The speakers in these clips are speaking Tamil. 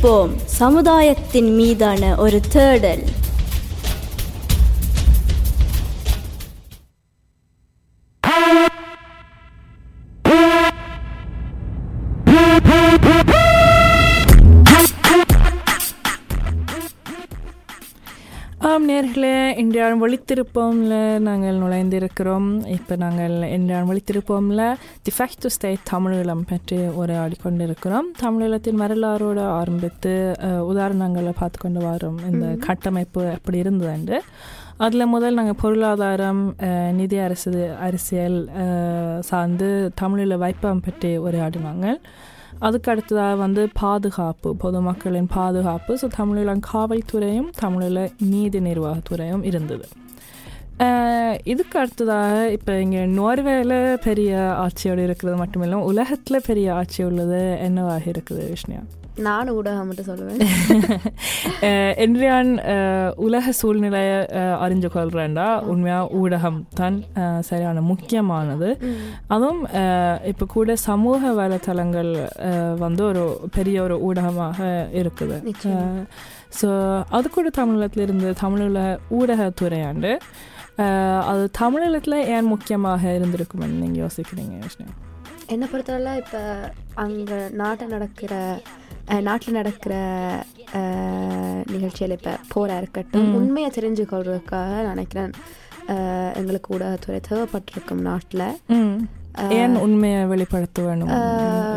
விழித்திருப்போம் சமுதாயத்தின் மீதான ஒரு தேடல். நேர்களே இந்தியாவின் ஒளித்திருப்போம்ல நாங்கள் நுழைந்திருக்கிறோம். இப்போ நாங்கள் இந்தியாவின் ஒளித்திருப்போம்ல. தி ஃபேக்ட் ஸ்டேட் தமிழீழம் பற்றி உரையாடி கொண்டிருக்கிறோம் தமிழீழத்தின் வரலாறோடு ஆரம்பித்து உதாரணங்களை பார்த்து கொண்டு வரோம் இந்த கட்டமைப்பு எப்படி இருந்ததுண்டு அதில் முதல் நாங்கள் பொருளாதாரம் நிதி அரசு அரசியல் சார்ந்து தமிழீழ வைப்பம் பற்றி உரையாடினாங்க. அதுக்கு அடுத்ததாக வந்து பாதுகாப்பு பொதுமக்களின் பாதுகாப்பு. ஸோ தமிழில் காவல்துறையும் தமிழில் நீதி நிர்வாகத்துறையும் இருந்தது. இதுக்கு அடுத்ததாக இப்போ இங்கே நோர்வேல பெரிய ஆட்சியோடு இருக்கிறது மட்டும் இல்லாமல் உலகத்தில் பெரிய ஆட்சி உள்ளது என்னவாக இருக்குது விஷ்ணியா? நானும் ஊடகம் மட்டும் சொல்லுவேன். என்றான் உலக சூழ்நிலையை அறிஞ்சு கொள்கிறேன்டா உண்மையாக ஊடகம் தான் சரியான முக்கியமானது. அதுவும் இப்போ கூட சமூக வலைத்தளங்கள் வந்து ஒரு பெரிய ஒரு ஊடகமாக இருக்குது. ஸோ அது கூட தமிழகத்தில் இருந்து தமிழில் ஊடகத்துறையாண்டு அது தமிழகத்தில் ஏன் முக்கியமாக இருந்திருக்குமென்னு நீங்கள் யோசிக்கிறீங்க விஷ்ணு? என்னை பொறுத்தவரை இப்போ அங்கே நாட்டில் நடக்கிற நாட்டில் நடக்கிற அஹ், நிகழ்ச்சிகள் இப்போ போராக இருக்கட்டும் உண்மையை தெரிஞ்சு கொள்றதுக்காக நினைக்கிறேன் எங்களுக்கு ஊடகத்துறை தேவைப்பட்டிருக்கும் நாட்டில். ஏன் உண்மையை வெளிப்படுத்த வேணும்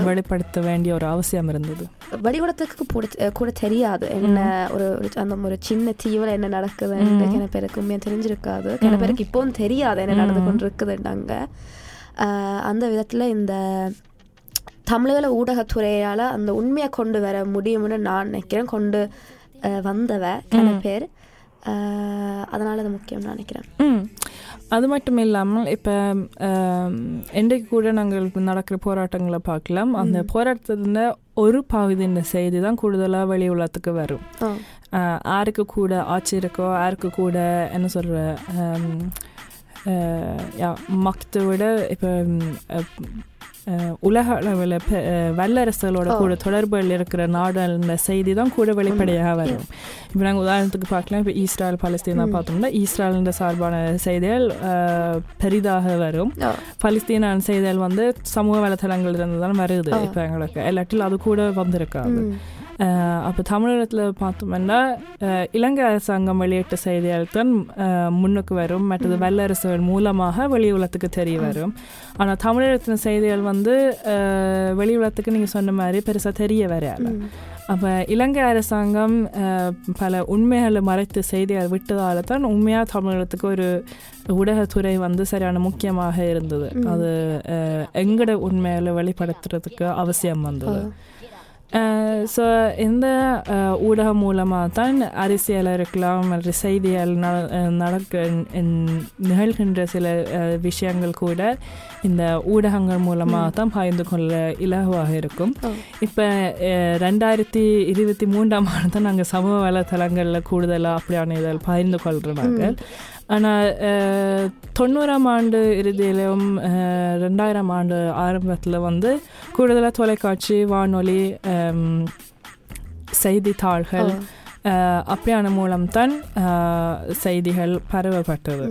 வெளிப்படுத்த வேண்டிய ஒரு அவசியம் இருந்தது. வழிபடத்துக்கு கூட கூட தெரியாது என்ன ஒரு அந்த ஒரு சின்ன தீவில் என்ன நடக்குதுன்னு கிண பேருக்கு உண்மையாக தெரிஞ்சிருக்காது. கிண பேருக்கு இப்போவும் தெரியாது என்ன நடந்து கொண்டு இருக்குதுன்னாங்க அந்த விதத்தில் இந்த தமிழக ஊடகத்துறையால் அந்த உண்மையை கொண்டு வர முடியும்னு நான் நினைக்கிறேன். கொண்டு வந்தவ கிண பேர். அதனால் அது முக்கியம் நினைக்கிறேன். அது மட்டும் இல்லாமல் இப்போ இன்றைக்கு கூட நாங்கள் நடக்கிற போராட்டங்களை பார்க்கலாம். அந்த போராட்டத்தில் ஒரு பகுதியின் செய்தி தான் கூடுதலாக வெளி உலகத்துக்கு வரும். யாருக்கு கூட ஆட்சி இருக்கோ யாருக்கு கூட என்ன சொல்கிற மக்தை விட இப்போ உலக அளவில் வல்லரசுகளோட கூட தொடர்பில் இருக்கிற நாடுகள செய்தி தான் கூட வெளிப்படையாக வரும். இப்போ நாங்கள் உதாரணத்துக்கு பார்க்கலாம். இப்போ ஈஸ்ராயல் பாலஸ்தீனா பார்த்தோம்னா ஈஸ்ராயலின் சார்பான செய்திகள் பெரிதாக வரும். பலஸ்தீனான் செய்திகள் வந்து சமூக வலைத்தளங்கள் இருந்து தான் வருது. இப்போ எங்களுக்கு இல்லாட்டில் அது கூட வந்திருக்காது. அப்போ தமிழகத்தில் பார்த்தோம்னா இலங்கை அரசாங்கம் வெளியிட்ட செய்திகள் தான் முன்னுக்கு வரும். மற்றது வல்லரசுகள் மூலமாக வெளி உலகத்துக்கு தெரிய வரும். ஆனால் தமிழகத்தின் செய்திகள் வந்து வெளி உலகத்துக்கு நீங்கள் சொன்ன மாதிரி பெருசாக தெரிய வரையால அப்போ இலங்கை அரசாங்கம் பல உண்மைகளை மறைத்து செய்தியை விட்டதால தான் உண்மையாக தமிழகத்துக்கு ஒரு ஊடகத்துறை வந்து சரியான முக்கியமாக இருந்தது. அது எங்கட உண்மைகளை வெளிப்படுத்துறதுக்கு அவசியம் வந்தது. ஸோ இந்த அஹ், ஊடகம் மூலமாக தான் அரசியல் இருக்கலாம் அல்லது செய்திகள் நடக்க நிகழ்கின்ற சில விஷயங்கள் கூட இந்த ஊடகங்கள் மூலமாக தான் பகிர்ந்து கொள்ள இலகுவாக இருக்கும் இப்போ ரெண்டாயிரத்தி இருபத்தி மூன்றாம் ஆண்டு தான் நாங்கள் சமூக வலைத்தளங்களில் கூடுதலாக அப்படியான இதில் பகிர்ந்து கொள்கிறோம் நாங்கள் ஆனால் தொண்ணூறாம் ஆண்டு இறுதியிலும் ரெண்டாயிரம் ஆண்டு ஆரம்பத்தில் வந்து கூடுதலாக தொலைக்காட்சி வானொலி செய்தித்தாள்கள் அப்படியான மூலம்தான் செய்திகள் பரவப்பட்டது.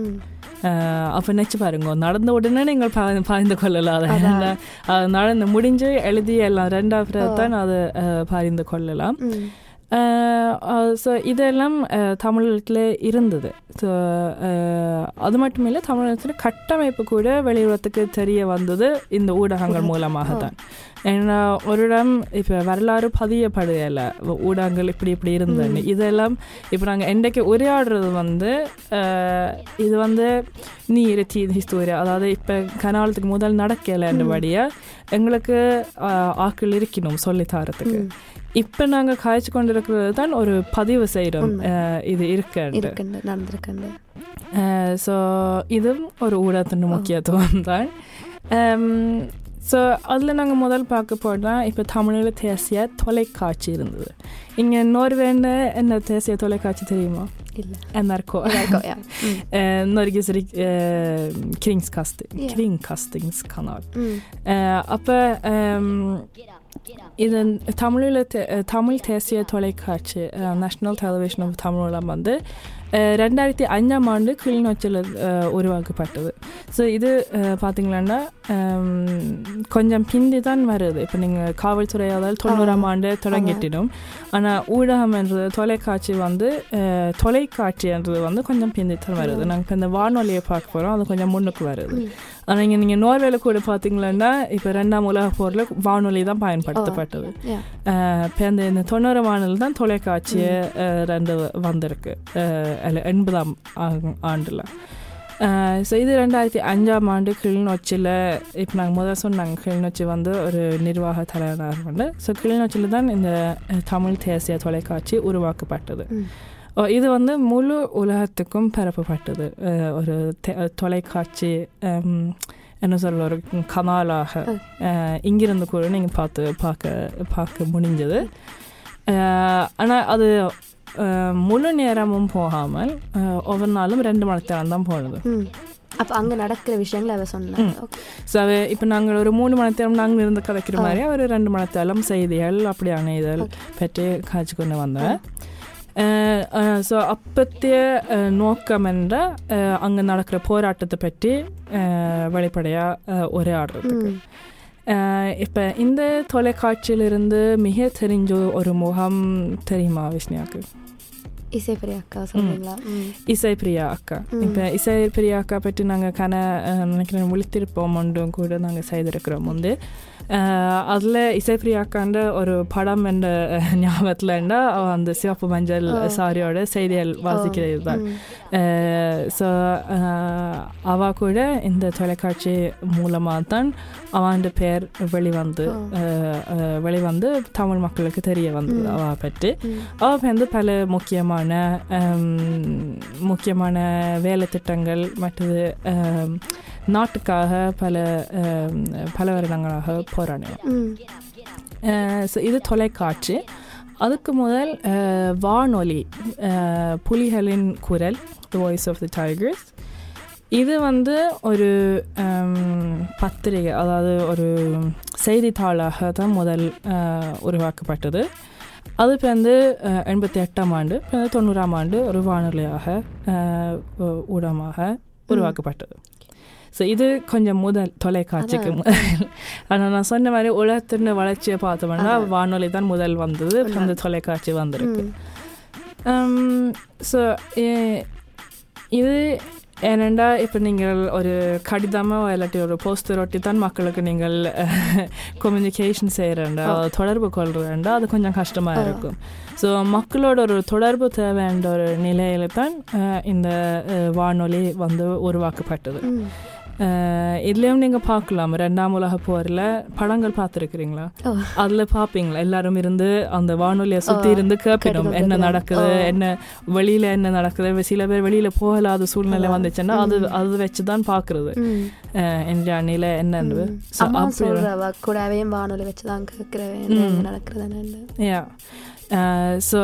அப்போ நினச்சி பாருங்க நடந்த உடனே நீங்கள் பாய்ந்து கொள்ளலாம். அதை நடந்து முடிஞ்சு எழுதி எல்லாம் ரெண்டாவது தான் அது பகிர்ந்து கொள்ளலாம். ஸோ இதெல்லாம் தமிழகத்தில் இருந்தது ஸோ அது மட்டும் இல்லை தமிழகத்தில் கட்டமைப்பு கூட வெளியுறத்துக்கு தெரிய வந்தது இந்த ஊடகங்கள் மூலமாக தான் ஏன்னா ஒரு இடம் இப்போ வரலாறு பதியப்படுகல ஊடகங்கள் இப்படி இப்படி இருந்தேன்னு இதெல்லாம் இப்போ நாங்கள் என்றைக்கு உரையாடுறது வந்து இது வந்து நீர் தீ ஹிஸ்டோரியா அதாவது இப்போ கனாலத்துக்கு முதல் நடக்கலைன்றபடியாக எங்களுக்கு அஹ், ஆட்கள் இருக்கணும் சொல்லித்தரத்துக்கு இப்போ நாங்கள் காய்ச்சி கொண்டு இருக்கிறது தான் ஒரு பதிவு செய்கிறோம் உண்மை. இது இருக்குன்ட்டு இருக்குண்டு நடந்திருக்குண்டு ஸோ இதுவும் ஒரு ஊடகத்தின் முக்கியத்துவம் தான் ஸோ அதில் நாங்கள் முதல் பார்க்க போனால் இப்போ தமிழில் தேசிய தொலைக்காட்சி இருந்தது இங்கே நோர்வேன்னு என்ன தேசிய தொலைக்காட்சி தெரியுமா இல்ல NRK NRK, ja. Mm. eh, Norges rik- eh, kringskasting, Ja. kringkastingskanal. Mm. Eh, அப்போ இதன் தமிழில் தே- தமிழ் தேசிய தொலைக்காட்சி நேஷ்னல் டெலிவிஷன் ஆஃப் தமிழில் வந்து ரெண்டாயிரத்தி அஞ்சாம் ஆண்டு கிளிநொச்சியில் உருவாக்கப்பட்டது ஸோ இது ஹம், கொஞ்சம் பிந்தி தான் வருது இப்போ நீங்கள் காவல்துறை அதாவது தொண்ணூறாம் ஆண்டு தொடங்கிட்டிடும் ஆனால் ஊடகம் என்றது தொலைக்காட்சி வந்து தொலைக்காட்சி என்றது வந்து கொஞ்சம் பிந்தி தான் வருது நாங்கள் இப்போ இந்த வானொலியை பார்க்க போகிறோம் அது கொஞ்சம் முன்னுக்கு வருது ஆனால் இங்கே நீங்கள் நோர்வேல கூட பார்த்தீங்கன்னா இப்போ ரெண்டாம் உலக போரில் வானொலி தான் பயன்படுத்தப்பட்டது. அஹ் இப்போ இந்த இந்த தொண்ணூறு வானொலி தான் தொலைக்காட்சி அஹ், ரெண்டு வந்திருக்கு. அல்ல எண்பதாம் ஆண்டுல. ஸோ இது ரெண்டாயிரத்தி அஞ்சாம் ஆண்டு கிளிநொச்சியில் இப்போ நாங்கள் முதல்ல சொன்னாங்க கிளிநொச்சி வந்து ஒரு நிர்வாக தலைவராக வந்து ஸோ கிளிநொச்சியில் தான் இந்த தமிழ் தேசிய தொலைக்காட்சி உருவாக்கப்பட்டது. இது வந்து முழு உலகத்துக்கும் பரப்பப்பட்டது ஒரு தொலைக்காட்சி என்ன சொல்ல ஒரு கனாலாக இங்கிருந்து கூட நீங்கள் பார்த்து பார்க்க பார்க்க முடிஞ்சது ஆனால் அது முழு நேரமும் போகாமல் ஒவ்வொரு நாளும் ரெண்டு மணி நேரம் தான் போனது. அப்ப அங்க நடக்கிற விஷயங்களை அவ சொன்னாங்க. ஸோ அது இப்போ நாங்கள் ஒரு மூணு மணி நேரம் நாங்கள் இருந்து கதைக்கிற மாதிரி ஒரு ரெண்டு மணி நேரம் செய்திகள் அப்படியான இதழ் பற்றி காய்ச்சி கொண்டு வந்தேன் ஸோ அப்பத்திய நோக்கம் என்ற அங்கே நடக்கிற போராட்டத்தை பற்றி வெளிப்படையாக உரையாடுறதுக்கு ம். இப்போ இந்த தொலைக்காட்சியிலிருந்து மிக தெரிஞ்ச ஒரு முகம் தெரியுமா விஷ்ணியாக்கு இசைப்பிரியா அக்கா சொல்றீங்களா ம். இசை பிரியா அக்கா இப்போ இசை பிரியா அக்கா பற்றி நாங்கள் கன நினைக்கிறேன் விழித்திருப்போம் ஒன்றும் கூட நாங்கள் செய்திருக்கிறோம் வந்து அதில் இசை பிரியா அக்காண்ட ஒரு படம் என்ற அஹ், ஞாபகத்தில் இருந்தால் அவள் அந்த சிவப்பு மஞ்சள் சாரியோட செய்திகள் வாசிக்கிறது தான் ஸோ அவ கூட இந்த தொலைக்காட்சி மூலமாக தான் அவன் பேர் வெளிவந்து வெளிவந்து தமிழ் மக்களுக்கு தெரிய வந்தது அவ பற்றி அவ வந்து பல முக்கியமான ஹம், முக்கியமான வேலை திட்டங்கள் மற்றது நாட்டுக்காக பல பல வருடங்களாக போராடினோம். இது தொலைக்காட்சி. அதுக்கு முதல் வானொலி புலிகளின் குரல் the voice of the tigers இது வந்து ஒரு பத்திரிகை அதாவது ஒரு செய்தித்தாளாக தான் முதல் உருவாக்கப்பட்டது. அது இப்போ வந்து அஹ், எண்பத்தி எட்டாம் ஆண்டு இப்போ வந்து தொண்ணூறாம் ஆண்டு ஒரு வானொலியாக ஊடகமாக உருவாக்கப்பட்டது. ஸோ இது கொஞ்சம் முதல் தொலைக்காட்சிக்கு முதல். ஆனால் நான் சொன்ன மாதிரி உலகத்தின் வளர்ச்சியை பார்த்தோம்னா வானொலி தான் முதல் வந்தது அந்த தொலைக்காட்சி வந்திருக்கு. ஸோ இது ஏனெண்டா இப்போ நீங்கள் ஒரு கடிதமோ இல்லாட்டி ஒரு போஸ்டர் ஒட்டி தான் மக்களுக்கு நீங்கள் கம்யூனிகேஷன் செய்கிறேன்டா தொடர்பு கொள்கிறேன்டா அது கொஞ்சம் கஷ்டமாக இருக்கும். ஸோ மக்களோட ஒரு தொடர்பு தேவைன்ற ஒரு நிலையில தான் இந்த வானொலி வந்து உருவாக்கப்பட்டது. இதுலயும் நீங்க பார்க்கலாம். ரெண்டாம் உலக போர்ல படங்கள் பார்த்துருக்கிறீங்களா. அதுல பாப்பீங்களா எல்லாரும் இருந்து அந்த வானொலியை சுத்தி இருந்து கேட்பிடும் என்ன. நடக்குது. என்ன வெளியில என்ன நடக்குது? சில பேர் வெளியில போகலாத சூழ்நிலை வந்துச்சுன்னா அது அது வச்சுதான் பாக்குறது. அஹ், இந்தியா நிலை என்னன்னு கூடவே வானொலி வச்சுதான் கேட்கிறேன் நடக்கிறதுன்னு யா. ஸோ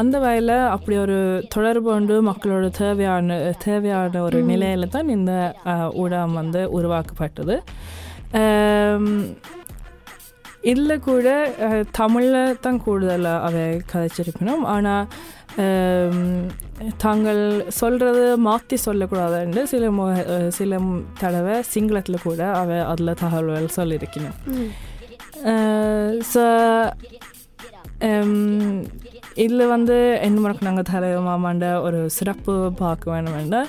அந்த வகையில் அப்படி ஒரு தொடர்பு உண்டு மக்களோட தேவையான தேவையான ஒரு நிலையில தான் இந்த ஊடகம் வந்து உருவாக்கப்பட்டது. இதில் கூட தமிழில் தான் கூடுதலாக அவை கதைச்சிருக்கணும். ஆனால் தாங்கள் சொல்கிறது மாற்றி சொல்லக்கூடாதுன்னு சில சில தடவை சிங்களத்தில் கூட அவை அதில் தகவல்கள் சொல்லியிருக்கணும். ஸோ இதில் வந்து என்ன நாங்கள் தர மாமாண்ட ஒரு சிறப்பு பார்க்க வேணும் வேண்டாம்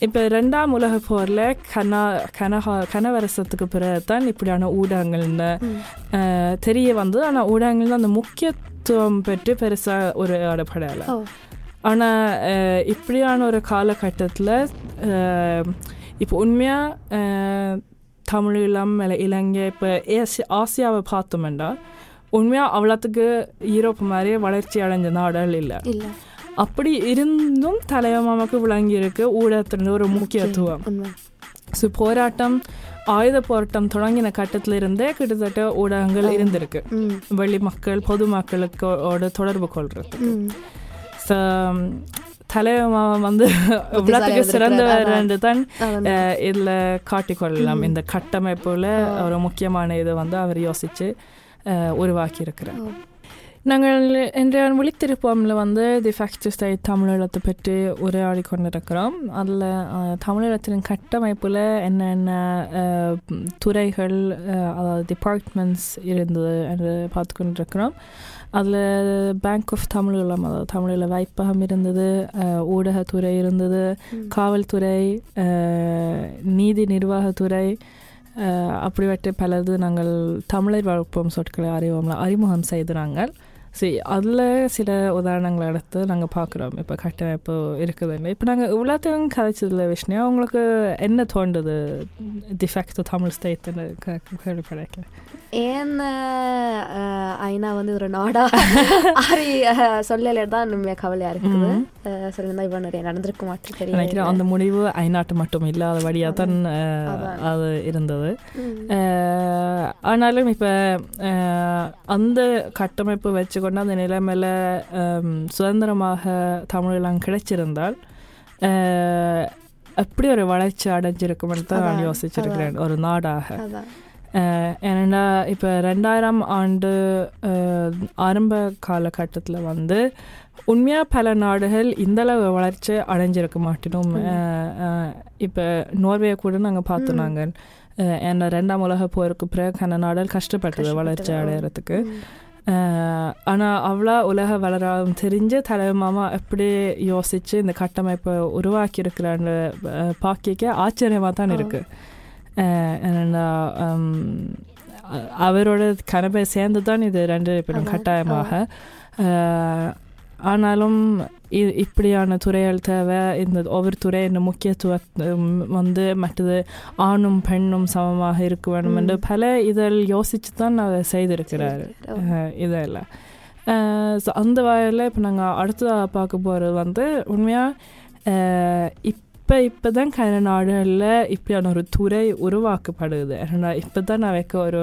இப்போ ரெண்டாம் உலக போரில் கனா கனகா கனவரசத்துக்கு பிறகு தான் இப்படியான ஊடகங்கள்னு தெரிய வந்து ஆனால் ஊடகங்கள் அந்த முக்கியத்துவம் பெற்று பெருசாக ஒரு ஆடப்படலை ஆனால் இப்படியான ஒரு காலகட்டத்தில் இப்போ உண்மையாக தமிழீழம் இல்லை இலங்கை இப்போ ஏசி ஆசியாவை பார்த்தோம்னா உண்மையாக அவ்வளோத்துக்கு யூரோப் மாதிரி வளர்ச்சி அடைஞ்ச நாடுகள் இல்லை. அப்படி இருந்தும் தலைவமாமக்கு விளங்கி இருக்கு ஊடகத்தின் ஒரு முக்கியத்துவம். ஸோ போராட்டம் ஆயுத போராட்டம் தொடங்கின கட்டத்துல இருந்தே கிட்டத்தட்ட ஊடகங்கள் இருந்திருக்கு. வெளி மக்கள் பொதுமக்களுக்கோட தொடர்பு கொள்றது ஸோ தலைவன் வந்து இவ்வளோத்துக்கு சிறந்தவர் தான் இதுல காட்டிக்கொள்ளலாம் இந்த கட்டமைப்புல ஒரு முக்கியமான இது வந்து அவர் யோசிச்சு உருவாக்கி ஓ. நாங்கள் இன்றைய விழித்திருப்போம்ல வந்து தி ஃபேக்ட் ஸ்டைட் தமிழீழத்தை பற்றி உரையாடி கொண்டிருக்கிறோம் அதில் தமிழீழத்தின் கட்டமைப்பில் என்னென்ன துறைகள் அதாவது டிபார்ட்மெண்ட்ஸ் இருந்தது என்று பார்த்து கொண்டிருக்கிறோம் அதில் பேங்க் ஆஃப் தமிழீழம் அதாவது தமிழீழ வைப்பகம் இருந்தது ஊடகத்துறை இருந்தது காவல்துறை நீதி நிர்வாகத்துறை அப்படி அப்படிப்பட்ட பலது நாங்கள் தமிழர் வளர்ப்போம் சொற்களை அறிவோம்ல அறிமுகம் செய்து நாங்கள். சரி அதில் சில உதாரணங்களை எடுத்து நாங்கள் பார்க்குறோம். இப்போ கட்டமைப்பு இருக்குதுன்னு. இப்போ நாங்கள் இவ்வளோத்தையும் கதைச்சதில் விஷ்ணு உங்களுக்கு என்ன தோன்றுது? டிஃபெக்ட் தமிழ் ஸ்டேட்னு கேள்விப்படைக்கிறேன் ஏன் அஹ், ஐநா வந்து ஒரு நாடா? ஆரி சொல்லல தான் உண்மையா கவலையா இருக்குது. சொல்லியிருந்தா இவ்வளவு நிறைய நடந்திருக்க மாட்டேன் நினைக்கிறேன் அந்த முடிவு ஐநாட்டு மட்டும் இல்லாத வழியாக தான் அது இருந்தது. ஆனாலும் இப்போ அந்த கட்டமைப்பு வச்சுக்கொண்டு அந்த நிலைமையில சுதந்திரமாக தமிழெல்லாம் கிடைச்சிருந்தால் அஹ், எப்படி ஒரு வளர்ச்சி அடைஞ்சிருக்கும்னு தான் நான் யோசிச்சிருக்கிறேன் ஒரு நாடாக. ஏன்னா இப்போ ரெண்டாயிரம் ஆண்டு ஆரம்ப காலகட்டத்தில் வந்து உண்மையாக பல நாடுகள் இந்தளவு வளர்ச்சி அடைஞ்சிருக்க மாட்டினோம். இப்போ நோர்வே கூட நாங்கள் பார்த்தோம் நாங்கள் ஏன்னா ரெண்டாம் உலக போருக்கு பிறகு கன நாடுகள் கஷ்டப்பட்டது வளர்ச்சி அடையிறதுக்கு. ஆனால் அவ்வளோ உலக வளராதும் தெரிஞ்சு தலைமாமா எப்படி யோசிச்சு இந்த கட்டமைப்பை உருவாக்கி இருக்கிறான்னு பாக்கிக்க ஆச்சரியமாக தான் இருக்கு. அஹ் என்னன்னா அவரோட கனவை சேர்ந்து தான் இது ரெண்டு பேரும் கட்டாயமாக ஆனாலும் இ- இப்படியான துறைகள் தேவை இந்த ஒவ்வொரு துறையின் முக்கியத்துவம் வந்து மற்றது ஆணும் பெண்ணும் சமமாக இருக்க வேண்டும் என்று பல இதில் யோசிச்சு தான் அவர் செய்திருக்கிறார் இதெல்லாம் அந்த வகையில் இப்போ நாங்கள் அடுத்ததாக பார்க்க போகிறது வந்து உண்மையாக இப்போ இப்போ தான் கன நாடுகளில் இப்படியான ஒரு துறை உருவாக்கப்படுது. ஏன்னா இப்போ தான் அவைக்கு ஒரு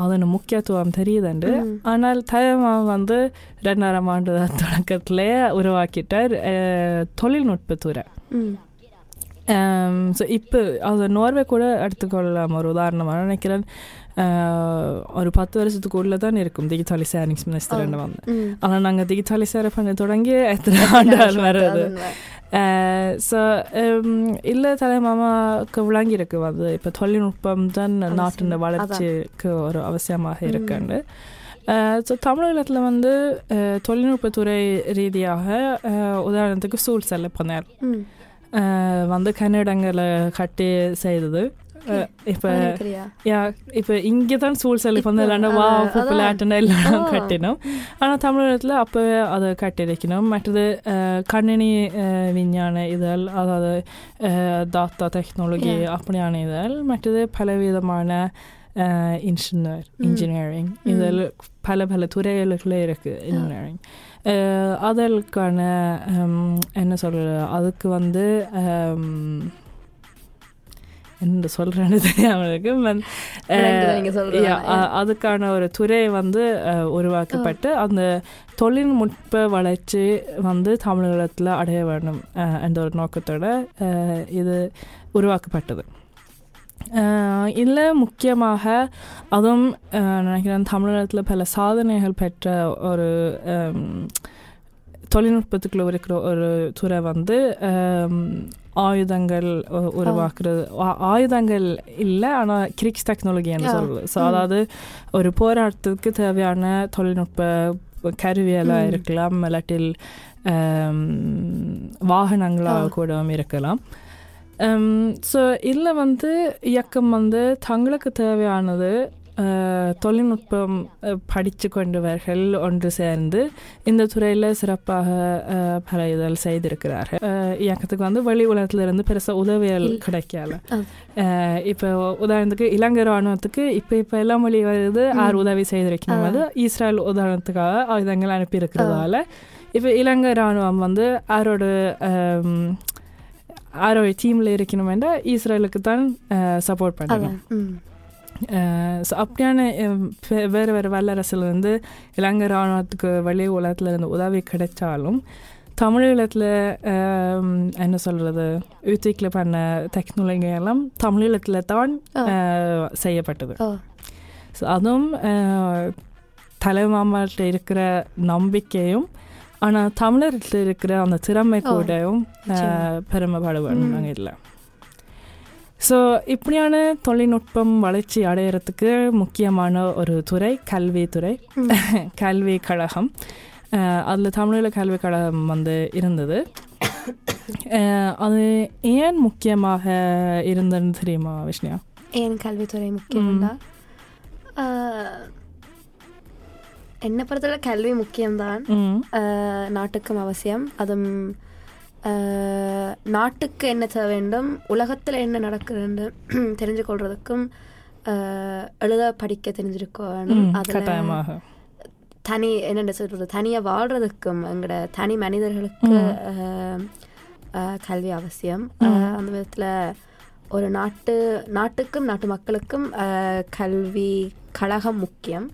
அதன் முக்கியத்துவம் தெரியுதுண்டு. ஆனால் தயமா வந்து ரெண்டாயிரம் ஆண்டு தொடக்கத்திலே உருவாக்கிட்டார் தொழில்நுட்பத்துறை ஸோ இப்போ அது நோர்வே கூட எடுத்துக்கொள்ளலாம். ஒரு உதாரணமாக நினைக்கிறேன். ஒரு பத்து வருஷத்துக்குள்ளே தான் இருக்கும் டிஜிட்டலைசேரிங்ஸ் மினிஸ்டர் வந்து. ஆனால் நாங்கள் டிஜிட்டலைசேர பண்ண தொடங்கி எத்தனை ஆண்டுகள் வருது. ஸோ இல்லை தலைமாமாவுக்கு விளங்கியிருக்கு வந்து இப்போ தொழில்நுட்பம் தான் நாட்டின் வளர்ச்சிக்கு ஒரு அவசியமாக இருக்குன்னு ஸோ தமிழகத்தில் வந்து தொழில்நுட்பத்துறை ரீதியாக உதாரணத்துக்கு சூழ் செல்ல பண்ணார் ம் அஹ், வந்து கன்னடங்களை கட்டி செய்தது இப்போ யா இப்போ இங்கே தான் சூழ் செல்லி வந்து இல்லைன்னா வா புப்பிளாட்டுன்னு எல்லாம் கட்டினோம் ஆனால் தமிழகத்தில் அப்போ அதை கட்டியிருக்கணும் மற்றது கணினி விஞ்ஞான இதழ் அதாவது தாத்தா டெக்னாலஜி அப்படியான இதழ் மற்றது பலவிதமான இன்ஜினியர் இன்ஜினியரிங் இதில் பல பல துறைகளுக்குள்ளே இருக்குது இன்ஜினியரிங் அதற்கான என்ன சொல்கிறது அதுக்கு வந்து என்ன சொல்கிறேன்னு தெரியாமல் இருக்கு. அதுக்கான ஒரு துறை வந்து உருவாக்கப்பட்டு அந்த தொழில்நுட்ப வளர்ச்சி வந்து தமிழகத்தில் அடைய வேண்டும் என்ற ஒரு நோக்கத்தோட இது உருவாக்கப்பட்டது. இல்லை முக்கியமாக அதுவும் நினைக்கிறேன் தமிழகத்தில் பல சாதனைகள் பெற்ற ஒரு தொழில்நுட்பத்துக்குள்ள இருக்கிற ஒரு துறை வந்து ஆயுதங்கள் உருவாக்குறது. ஆயுதங்கள் இல்லை ஆனால் கிரிக்ஸ் டெக்னாலஜின்னு ஆ. சொல்றது. ஸோ அதாவது ஒரு போராட்டத்துக்கு தேவையான தொழில்நுட்ப கருவியெல்லாம் இருக்கலாம். இல்லாட்டில் வாகனங்களாக கூட இருக்கலாம். ஸோ இதில் வந்து இயக்கம் வந்து தங்களுக்கு தேவையானது தொழில்நுட்பம் படித்து கொண்டவர்கள் ஒன்று சேர்ந்து இந்த துறையில் சிறப்பாக பல இதழ் செய்திருக்கிறார்கள். இயக்கத்துக்கு வந்து வெளி உலகத்திலிருந்து பெருசாக உதவியல் கிடைக்கல. இப்போ உதாரணத்துக்கு இலங்கை ராணுவத்துக்கு இப்போ இப்போ எல்லாம் மொழி வருது யார் உதவி செய்திருக்கணும் அது இஸ்ரேல் உதாரணத்துக்காக ஆயுதங்கள் அனுப்பியிருக்கிறதால. இப்போ இலங்கை ராணுவம் வந்து யாரோட அம், யாரோட டீமில் இருக்கணும் என்றால் இஸ்ரேலுக்கு தான் சப்போர்ட் ம். ஸோ அப்படியான வேறு வேறு வல்லரசுல இருந்து இலங்கை ராணுவத்துக்கு வெளி உலகத்துல இருந்து உதவி கிடைச்சாலும் தமிழீழத்தில் என்ன சொல்கிறது யூத்திக்கில் பண்ண டெக்னாலஜி எல்லாம் தமிழீழத்தில் தான் செய்யப்பட்டது. ஸோ அதுவும் அஹ், தலைமாமாட்ட இருக்கிற நம்பிக்கையும் ஆனால் தமிழர்கிட்ட இருக்கிற அந்த திறமை ஓ. கூடயும் அஹ், பெருமைப்படுவேன் ம். நாங்கள் இல்லை ஸோ இப்படியான தொழில்நுட்பம் வளர்ச்சி அடையிறதுக்கு முக்கியமான ஒரு துறை கல்வித்துறை. கல்வி கழகம். அதில் தமிழீழ கல்வி கழகம் வந்து இருந்தது. அது ஏன் முக்கியமாக இருந்ததுன்னு தெரியுமா விஷ்ணியா? ஏன் கல்வித்துறை முக்கியம்டா? என்னை பொறுத்தவரை கல்வி முக்கியம்தான். நாட்டுக்கும் அவசியம். அதுவும் நாட்டுக்கு என்ன தேவை வேண்டும் உலகத்தில் என்ன நடக்குதுன்னு தெரிஞ்சு கொள்றதுக்கும் எழுத படிக்க தெரிஞ்சிருக்க வேணும் அதில் தனி என்னென்ன சொல்றது தனியாக வாழ்றதுக்கும் எங்களோட தனி மனிதர்களுக்கு கல்வி அவசியம். அந்த விதத்தில் ஒரு நாட்டு நாட்டுக்கும் நாட்டு மக்களுக்கும் கல்வி கழகம் முக்கியம்.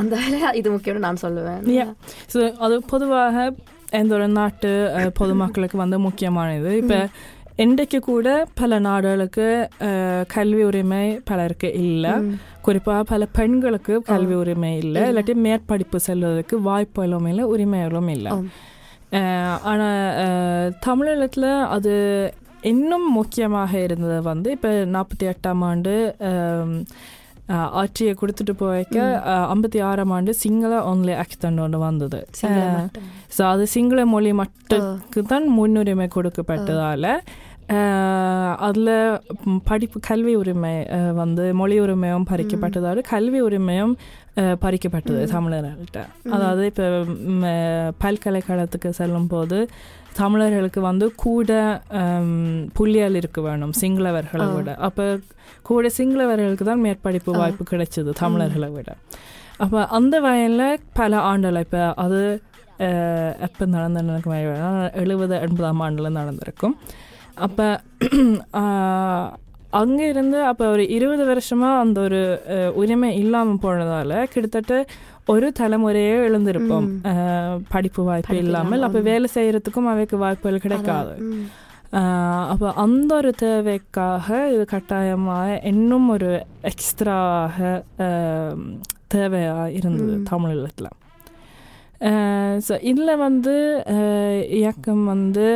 அந்த வேலை இது முக்கியம்னு நான் சொல்லுவேன். அது பொதுவாக எந்த ஒரு நாட்டு பொதுமக்களுக்கு வந்து முக்கியமானது. இப்போ இன்றைக்கு கூட பல நாடுகளுக்கு கல்வி உரிமை பலருக்கு இல்லை. குறிப்பாக பல பெண்களுக்கு கல்வி உரிமை இல்லை. இல்லாட்டி மேற்படிப்பு செல்வதற்கு வாய்ப்புகளும் இல்லை உரிமைகளும் இல்லை. ஆனால் தமிழகத்தில் அது இன்னும் முக்கியமாக இருந்தது வந்து இப்போ நாற்பத்தி எட்டாம் ஆண்டு ஆட்சியை கொடுத்துட்டு போய்க்க ஐம்பத்தி ஆறாம் ஆண்டு சிங்கள ஒன்லி ஆக்ட் ஒன்று வந்தது. ஸோ அது சிங்கள மொழி மட்டுக்கு தான் முன்னுரிமை கொடுக்கப்பட்டதால அதில் படிப்பு கல்வி உரிமை வந்து மொழி உரிமையும் பறிக்கப்பட்டதால கல்வி உரிமையும் பறிக்கப்பட்டது தமிழர்கள்ட்ட அதாவது இப்போ பல்கலைக்கழகத்துக்கு செல்லும் போது தமிழர்களுக்கு வந்து கூட புள்ளியல் இருக்க வேணும் சிங்களவர்களை விட. அப்போ கூட சிங்களவர்களுக்கு தான் மேற்படிப்பு வாய்ப்பு கிடைச்சது தமிழர்களை விட. அப்போ அந்த வயலில் பல ஆண்டுகள் இப்போ அது எப்போ இல்லை. எழுபது எண்பதாம் ஆண்டில் நடந்திருக்கும். அப்போ அங்கே இருந்து அப்போ ஒரு இருபது வருஷமாக அந்த ஒரு உரிமை இல்லாமல் போனதால கிட்டத்தட்ட ஒரு தலைமுறையே எழுந்திருப்போம் படிப்பு வாய்ப்பு இல்லாமல் அப்போ வேலை செய்யறதுக்கும் அவைக்கு வாய்ப்புகள் கிடைக்காது. அப்போ அந்த ஒரு தேவைக்காக இது கட்டாயமாக இன்னும் ஒரு எக்ஸ்ட்ராக தேவையாக இருந்தது தமிழகத்தில் ஸோ இதில் வந்து இயக்கம் வந்து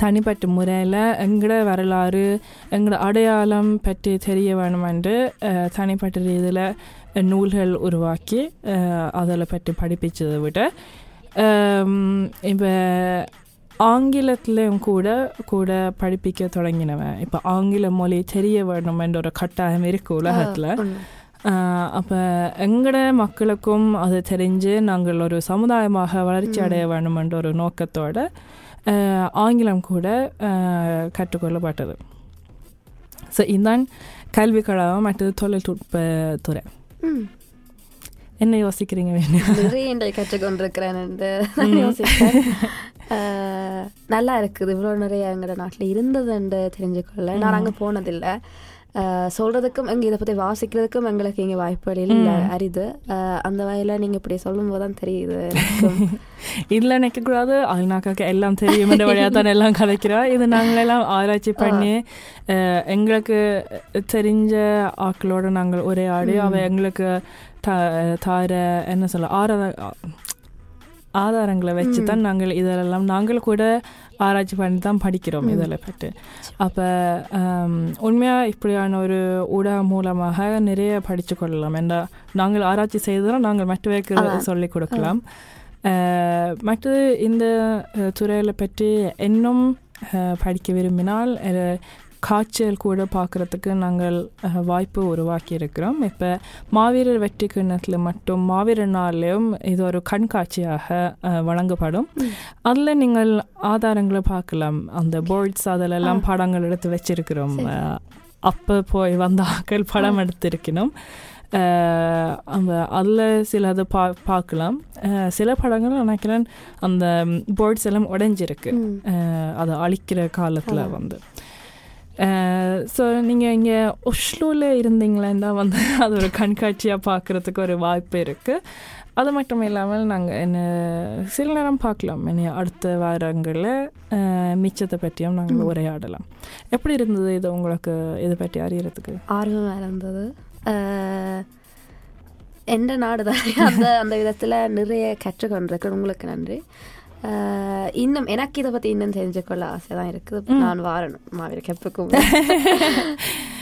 தனிப்பட்ட முறையில் எங்களோட வரலாறு எங்களோட அடையாளம் பற்றி தெரிய வேணுமென்று அஹ், தனிப்பட்ட ரீதியில் நூல்கள் உருவாக்கி அதில் பற்றி படிப்பிச்சதை விட இப்போ ஆங்கிலத்திலையும் கூட கூட படிப்பிக்க தொடங்கினவன் இப்போ ஆங்கில மொழி தெரிய வேணும் என்ற ஒரு கட்டாயம் இருக்கு உலகத்தில். அப்போ எங்கட மக்களுக்கும் அது தெரிஞ்சு நாங்கள் ஒரு சமுதாயமாக வளர்ச்சி அடைய வேண்டும் என்ற ஒரு நோக்கத்தோட ஆங்கிலம் கூட கற்றுக்கொள்ளப்பட்டது ஸோ இதுதான் கல்வி கழகம் மற்றது தொழில்நுட்பத்துறை. என்ன யோசிக்கிறீங்க நிறைய இன்றை கற்றுக்கொண்டிருக்கிறேன் என்று நான் ஆஹ், நல்லா இருக்குது இவ்வளோ நிறைய எங்களோட நாட்டில் இருந்தது என்று தெரிஞ்சுக்கொள்ள நான் அங்கே போனதில்லை ஆஹ், சொல்றதுக்கும் இங்கே இதை பற்றி வாசிக்கிறதுக்கும் எங்களுக்கு இங்கே வாய்ப்புகள் இல்லை அரிது. அந்த வகையில் நீங்கள் இப்படி சொல்லும்போது தான் தெரியுது. இதில் நினைக்கக்கூடாது. அல்னாக்காக்கு எல்லாம் தெரியும். என்ற வழியாக தான் எல்லாம் கதைக்கிறா. இது நாங்களெல்லாம் ஆராய்ச்சி பண்ணி அஹ், எங்களுக்கு தெரிஞ்ச ஆட்களோட நாங்கள் உரையாடி அவ எங்களுக்கு த தார என்ன சொல்ல ஆராத ஆதாரங்களை வச்சு தான் நாங்கள் இதெல்லாம் நாங்கள் கூட ஆராய்ச்சி பண்ணி தான் படிக்கிறோம் இதில் பற்றி அப்போ உண்மையாக இப்படியான ஒரு ஊடகம் மூலமாக நிறைய படித்து கொள்ளலாம். ஏன்னா நாங்கள் ஆராய்ச்சி செய்ததும் நாங்கள் மற்றவருக்கு சொல்லிக் கொடுக்கலாம். மற்றது இந்த துறையில் பற்றி இன்னும் படிக்க விரும்பினால் காட்சிகள் கூட பார்க்குறதுக்கு நாங்கள் வாய்ப்பு உருவாக்கி இருக்கிறோம் இப்போ மாவீரர் வெற்றி கிண்ணத்தில் மட்டும் மாவீரர் நாள்லையும் இது ஒரு கண்காட்சியாக வழங்கப்படும். அதில் நீங்கள் ஆதாரங்களை பார்க்கலாம். அந்த போர்ட்ஸ் அதிலெல்லாம் படங்கள் எடுத்து வச்சிருக்கிறோம். அப்போ போய் வந்த ஆக்கள் படம் எடுத்திருக்கணும். அதில் சிலது பா பார்க்கலாம். சில படங்கள் நினைக்கிறேன் அந்த போர்ட்ஸ் எல்லாம் உடைஞ்சிருக்கு. அதை அழிக்கிற காலத்தில் வந்து. ஸோ நீங்கள் இங்கே ஒஷ்லோவில் இருந்தீங்களேன்னா வந்து அது ஒரு கண்காட்சியாக பார்க்குறதுக்கு ஒரு வாய்ப்பு இருக்குது அது மட்டும் இல்லாமல் நாங்கள் என்ன சில நேரம் பார்க்கலாம் என்ன அடுத்த வாரங்களில் அஹ், மிச்சத்தை பற்றியும் நாங்கள் உரையாடலாம். எப்படி இருந்தது இது உங்களுக்கு இதை பற்றி அறியறதுக்கு? ஆர்வமாக இருந்தது. அஹ், எந்த நாடு தான் அந்த அந்த விதத்தில் நிறைய கற்றுக்கொண்டிருக்கேன் உங்களுக்கு நன்றி. இன்னும் எனக்கு இதை பற்றி இன்னும் தெரிஞ்சுக்கொள்ள ஆசை தான் இருக்குது நான் வாரணும். மாவீர கெப்புக்கும்